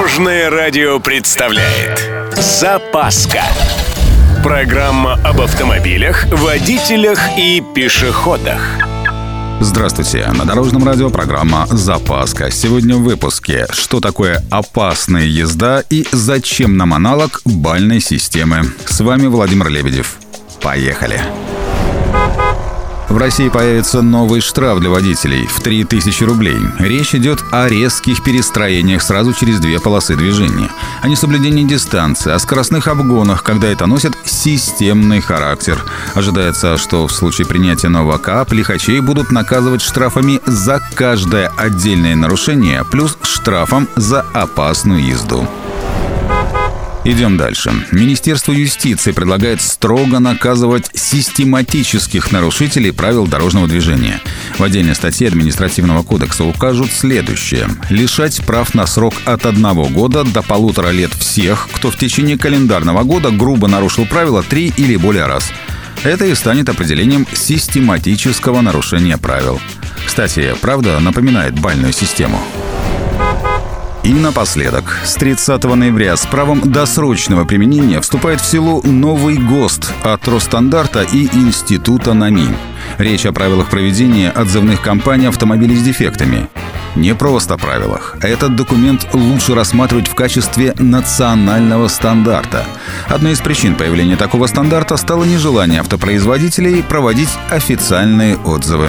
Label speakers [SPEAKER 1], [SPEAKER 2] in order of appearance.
[SPEAKER 1] Дорожное радио представляет Запаска Программа об автомобилях, водителях и пешеходах
[SPEAKER 2] Здравствуйте! На Дорожном радио программа «Запаска». Сегодня в выпуске «Что такое опасная езда» и «Зачем нам аналог бальной системы». С вами Владимир Лебедев. Поехали! В России появится новый штраф для водителей в 3000 рублей. Речь идет о резких перестроениях сразу через две полосы движения, о несоблюдении дистанции, о скоростных обгонах, когда это носит системный характер. Ожидается, что в случае принятия нового КАП лихачей будут наказывать штрафами за каждое отдельное нарушение, плюс штрафом за опасную езду. Идем дальше. Министерство юстиции предлагает строго наказывать систематических нарушителей правил дорожного движения. В отдельной статье административного кодекса укажут следующее. Лишать прав на срок от одного года до полутора лет всех, кто в течение календарного года грубо нарушил правила три или более раз. Это и станет определением систематического нарушения правил. Кстати, правда напоминает бальную систему. И напоследок, с 30 ноября с правом досрочного применения вступает в силу новый ГОСТ от Росстандарта и Института НАМИ. Речь о правилах проведения отзывных кампаний автомобилей с дефектами. Не просто правилах. Этот документ лучше рассматривать в качестве национального стандарта. Одной из причин появления такого стандарта стало нежелание автопроизводителей проводить официальные отзывы.